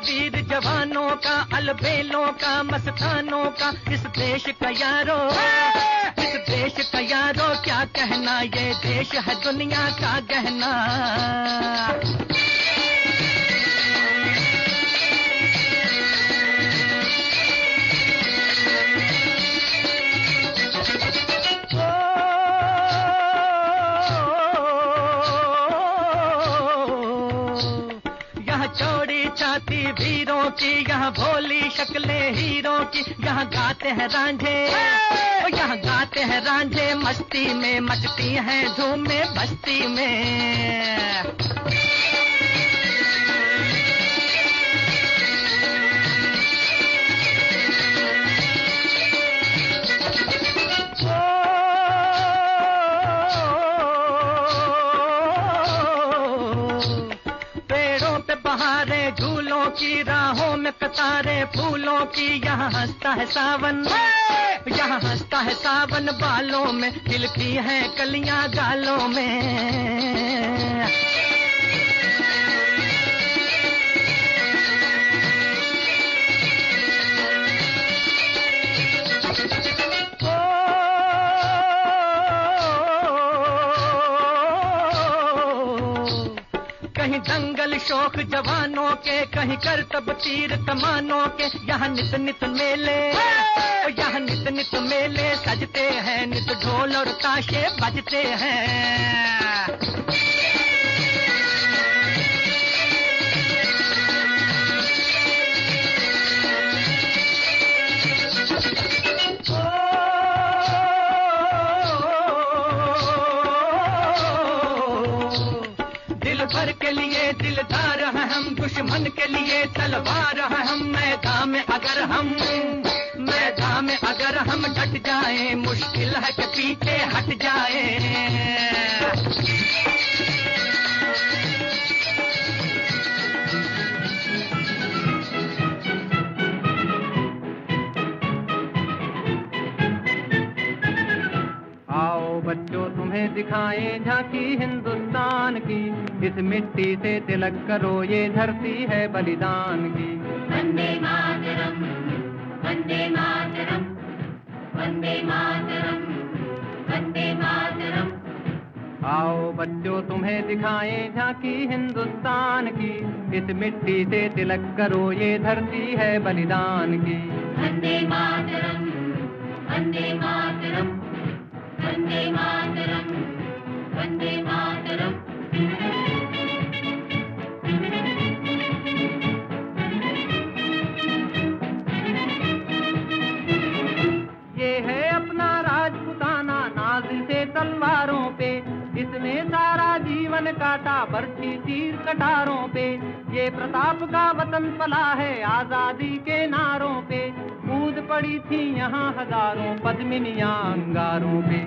वीर जवानों का, अलबेलों का, मस्तानों का, इस देश का यारो इस देश का यारो क्या कहना ये देश है दुनिया का गहना? चाहती भीरों की यहाँ भोली शक्ले हीरों की यहाँ गाते हैं रांझे। यहाँ गाते हैं रांझे मस्ती में मचती हैं झूमे बस्ती में। कतारे फूलों की यहाँ हंसता है सावन। यहाँ हंसता है सावन बालों में दिल की है कलियाँ गालों में। शौक जवानों के कहीं कर तब तीर तमानों के। यहाँ नित नित मेले यहाँ नित नित मेले। सजते हैं नित ढोल और ताशे बजते हैं। लिए तलवार हैं हम मैदान में अगर हम, मैदान में अगर हम डट जाए, मुश्किल है कि पीछे हट जाए। आओ बच्चों, तुम्हें दिखाएँ झांकी हिंदुस्तान की। इस मिट्टी से तिलक करो ये धरती है बलिदान की। वंदे मातरम् वंदे मातरम् वंदे मातरम् वंदे मातरम्। आओ बच्चों तुम्हें दिखाएँ झांकी हिंदुस्तान की। इस मिट्टी से तिलक करो ये धरती है बलिदान की। वंदे मातरम् वंदे मातरम् वंदे मातरम् वंदे मातरम्। काटा बरछी तीर कटारों पे। ये प्रताप का वतन पला है आज़ादी के नारों पे। कूद पड़ी थी यहाँ हज़ारों पद्मिनियाँ अंगारों पे।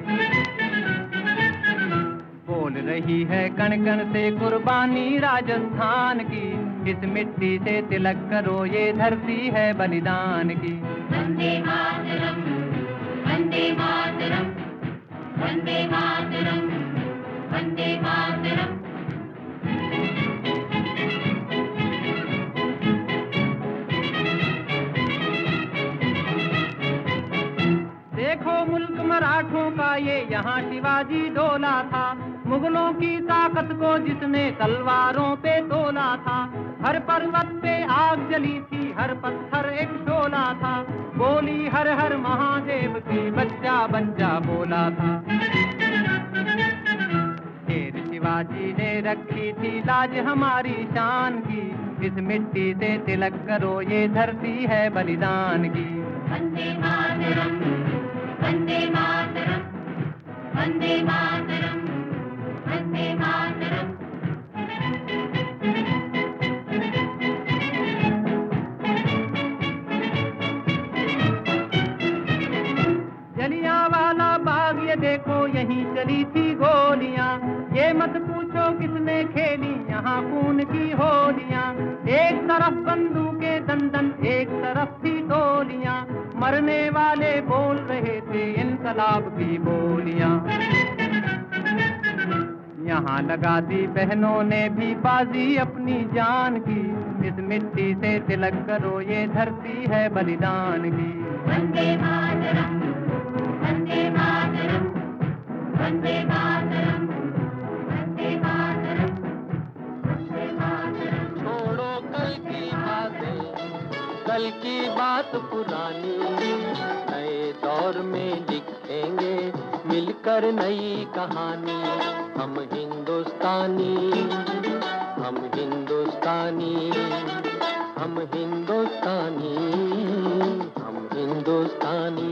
बोल रही है कण कण से कुर्बानी राजस्थान की। इस मिट्टी से तिलक करो, ये धरती है बलिदान की। वंदे मातरम् वंदे मातरम् वंदे मातरम् वंदे मातरम्। यहाँ शिवाजी डोला था। मुगलों की ताकत को जिसने तलवारों पे तोला था। हर पर्वत पे आग जली थी, हर पत्थर एक शोला था। बोली हर हर महादेव की बच्चा बच्चा बोला था। शेर शिवाजी ने रखी थी लाज हमारी शान की। इस मिट्टी से तिलक करो, ये धरती है बलिदान की। वंदे मातरम् वंदे मातरम्। देखो, यहीं चली थी गोलियाँ। ये मत पूछो, किसने खेली, यहाँ खून की होलियाँ। एक तरफ़ बंदूकें दंदन, एक तरफ़ थी गोलियाँ मरने वाले बोल रहे थे, इनकलाब की बोलियाँ। यहाँ लगा दी बहनों ने भी बाजी अपनी जान की। इस मिट्टी से तिलक करो ये धरती है बलिदान की। मातरम् मातरम् मातरम् मातरम् वंदे मातरम्। छोड़ो कल की बातें कल की बात पुरानी। नए दौर में लिखेंगे मिलकर नई कहानी, हम हिंदुस्तानी हम हिंदुस्तानी हम हिंदुस्तानी हम हिंदुस्तानी।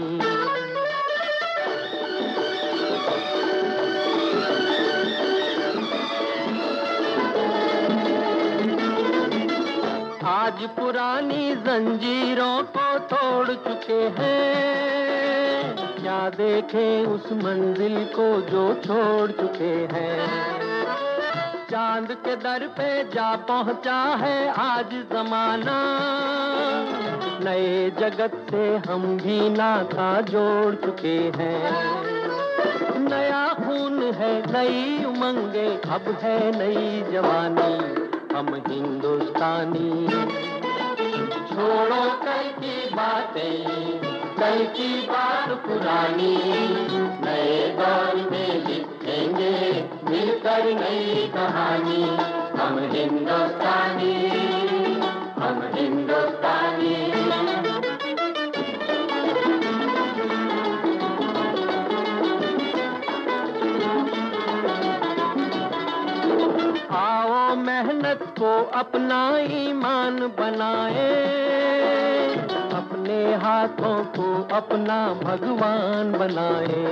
आज पुरानी जंजीरों को तोड़ चुके हैं। क्या देखें उस मंजिल को जो छोड़ चुके हैं। चाँद के दर पे जा पहुँचा है आज जमाना। नए जगत से हम भी नाता जोड़ चुके हैं। नया खून है, नई उमंगे, अब है नई जवानी। हम हिंदुस्तानी। छोड़ो कल की बातें। कल की बात पुरानी, नए दौर में लिखेंगे, मिलकर नई कहानी। हम हिंदुस्तानी हम हिंदुस्तानी। आओ मेहनत को अपना ईमान बनाए। अपने हाथों को अपना भगवान बनाए।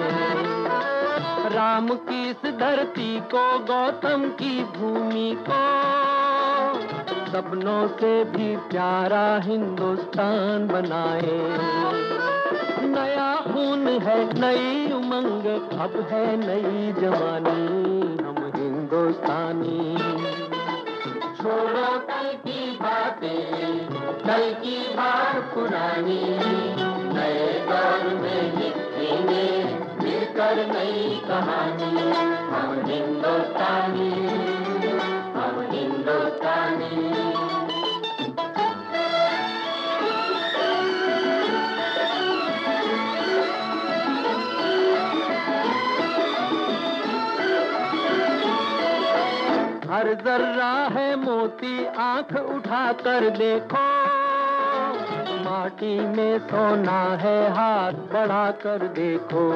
राम की इस धरती को, गौतम की भूमि को, सपनों से भी प्यारा हिंदुस्तान बनाए। नया खून है, नई उमंग, अब है नई जवानी, हम हिंदुस्तानी। छोड़ो कल की बातें, कल की बात पुरानी। नए दौर में लिखेंगे, मिलकर नई कहानी। हम हिंदुस्तानी हम हिंदुस्तानी। हर जर्रा है मोती आँख उठा कर देखो। माटी में सोना है, हाथ बढ़ा कर देखो।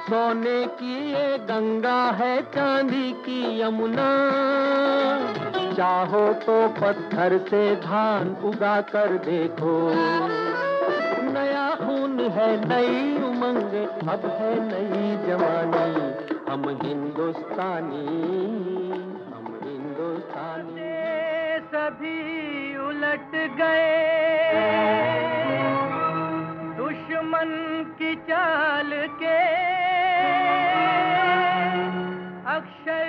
सोने की ये गंगा है, चांदी की यमुना। चाहो तो पत्थर से धान उगा कर देखो। नया खून है, नई उमंग, अब है नई जवानी। हम हिंदुस्तानी। हिंदुस्तानी सभी उलट गए। दुश्मन की चाल के अक्षर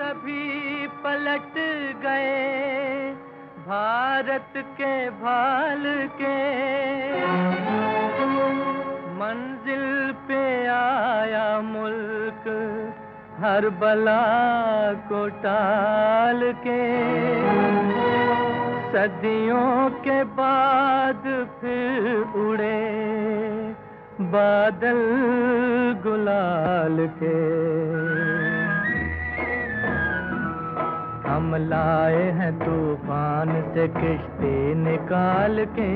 सभी पलट गए। भारत के भाल के हर बला को टाल के सदियों के बाद फिर उड़े बादल गुलाल के। हम लाए हैं तूफ़ान से किश्ती निकाल के,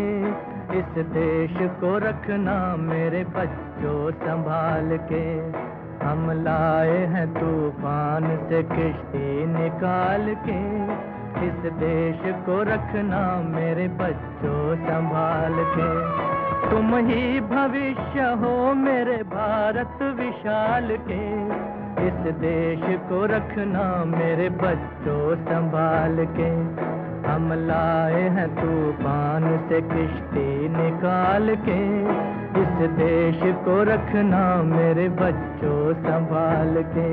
इस देश को रखना मेरे बच्चों संभाल के। हम लाए हैं तूफ़ान से किश्ती निकाल के। इस देश को रखना मेरे बच्चों संभाल के। तुम ही भविष्य हो मेरे भारत विशाल के। इस देश को रखना मेरे बच्चों संभाल के। हम लाए हैं तूफ़ान से किश्ती निकाल के। इस देश को रखना मेरे बच्चों संभाल के।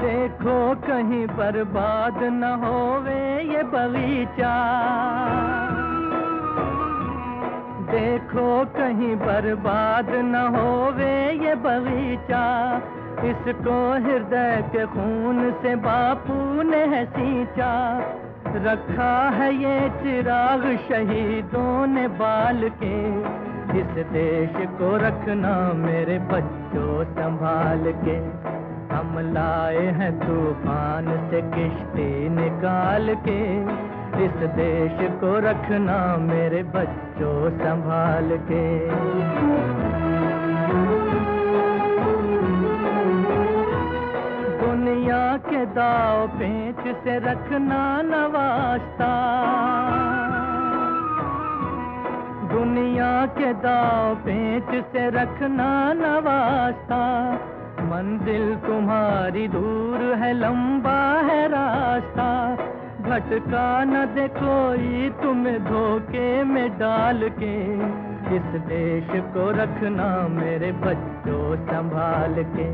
देखो कहीं बर्बाद न होवे ये बगीचा। देखो कहीं बर्बाद न होवे ये बगीचा। इसको हृदय के खून से बापू ने सींचा। रखा है ये चिराग शहीदों ने बाल के। इस देश को रखना मेरे बच्चों संभाल के। हम लाए हैं तूफ़ान से किश्ती निकाल के। इस देश को रखना मेरे बच्चों संभाल के। के दाव पेच से रखना नवास्ता दुनिया के दाव पेच से रखना नवास्ता मंजिल तुम्हारी दूर है, लंबा है रास्ता। भटका न दे कोई तुम्हें धोखे में डाल के। इस देश को रखना मेरे बच्चों संभाल के।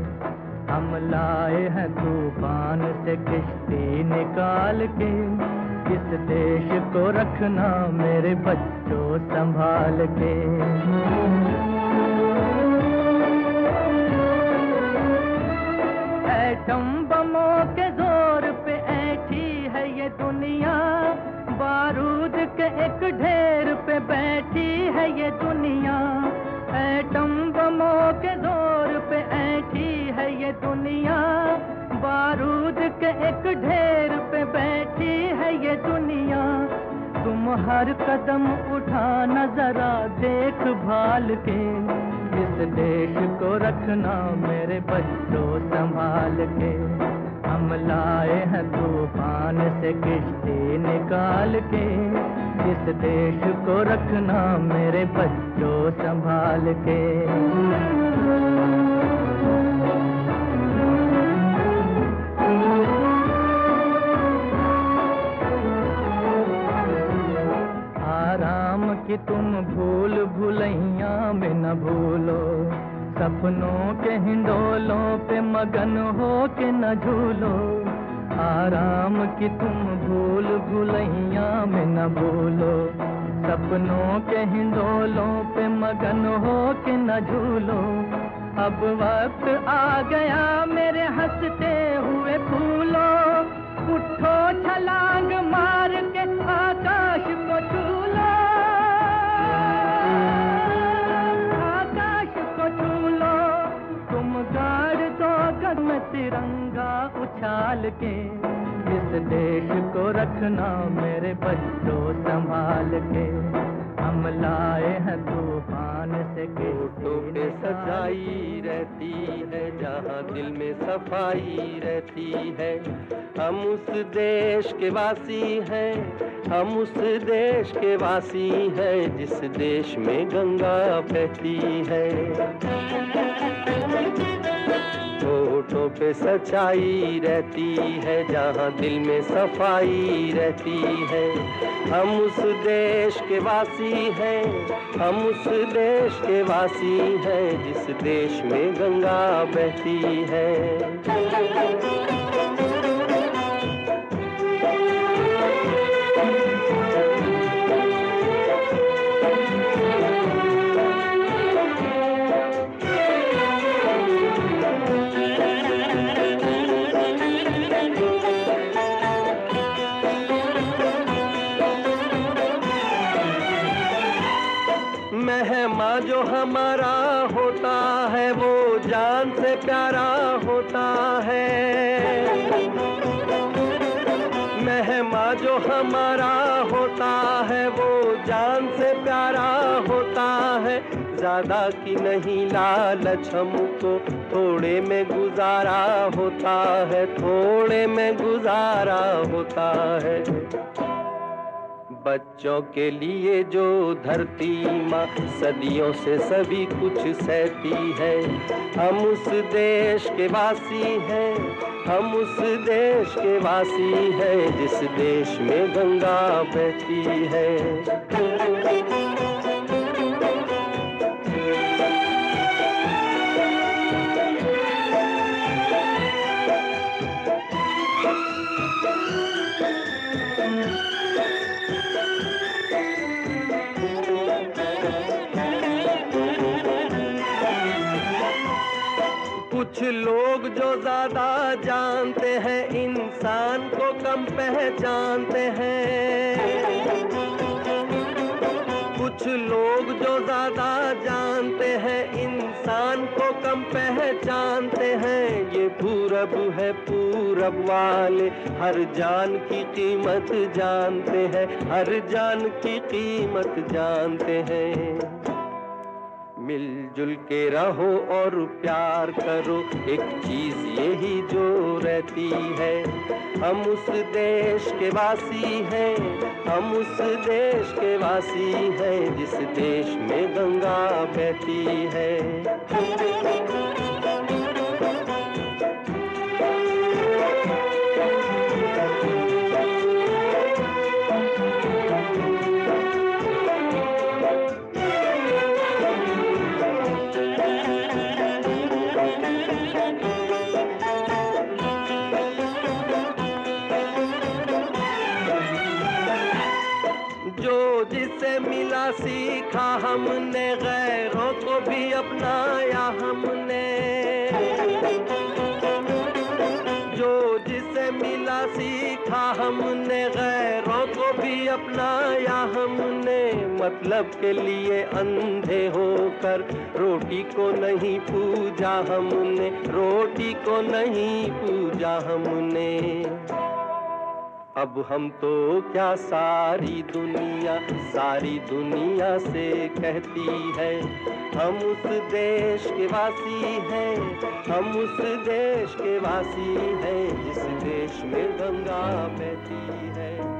हम लाए हैं तूफ़ान से किश्ती निकाल के। इस देश को रखना मेरे बच्चों संभाल के। एटम बमों के ज़ोर पे ऐठी है ये दुनिया। बारूद के एक ढेर पे बैठी है ये दुनिया। एटम बमों के ज़ोर पे ऐठी है ये दुनिया। बारूद के एक ढेर पे बैठी है ये दुनिया। तुम हर कदम उठा नजरा देख भाल के। इस देश को रखना मेरे बच्चों संभाल के। हम लाए हैं तूफ़ान से किश्ती निकाल के। इस देश को रखना मेरे बच्चों संभाल के। की तुम भूल भुलैया में न भूलो। सपनों के हिंडोलों पे मगन हो के न झूलो। आराम की तुम भूल भुलैया में न भूलो। सपनों के हिंडोलों पे मगन हो के न झूलो। अब वक्त आ गया मेरे हँसते हुए फूलो। उठो छलांग मार रखना मेरे बच्चों संभाल के। हम लाए हैं तूफ़ान से होठों पे सजाई रहती है जहाँ दिल में सफ़ाई रहती है। हम उस देश के वासी हैं हम उस देश के वासी हैं जिस देश में गंगा बहती है। पे सच्चाई रहती है, जहाँ दिल में सफ़ाई रहती है। हम उस देश के वासी हैं, हम उस देश के वासी हैं, जिस देश में गंगा बहती है। ज़्यादा की नहीं, लालच हमको थोड़े में गुजारा होता है, थोड़े में गुजारा होता है। बच्चों के लिए जो धरती माँ, सदियों से सभी कुछ सहती है। हम उस देश के वासी हैं, हम उस देश के वासी हैं, जिस देश में गंगा बहती है। पहचानते हैं। कुछ लोग जो ज़्यादा जानते हैं, इंसान को कम पहचानते हैं। ये पूरब है, पूरब वाले, हर जान की कीमत जानते हैं, हर जान की कीमत जानते हैं। मिलजुल के रहो और प्यार करो। एक चीज़ यही जो रहती है, हम उस देश के वासी हैं, हम उस देश के वासी हैं, जिस देश में गंगा बहती है। हमने गैरों को भी अपनाया हमने। जो जिसे मिला सीखा हमने, गैरों को भी अपनाया हमने। मतलब के लिए अंधे होकर रोटी को नहीं पूजा हमने, रोटी को नहीं पूजा हमने। अब हम तो क्या सारी दुनिया सारी दुनिया से कहती है। हम उस देश के वासी हैं, हम उस देश के वासी हैं, जिस देश में गंगा बहती है।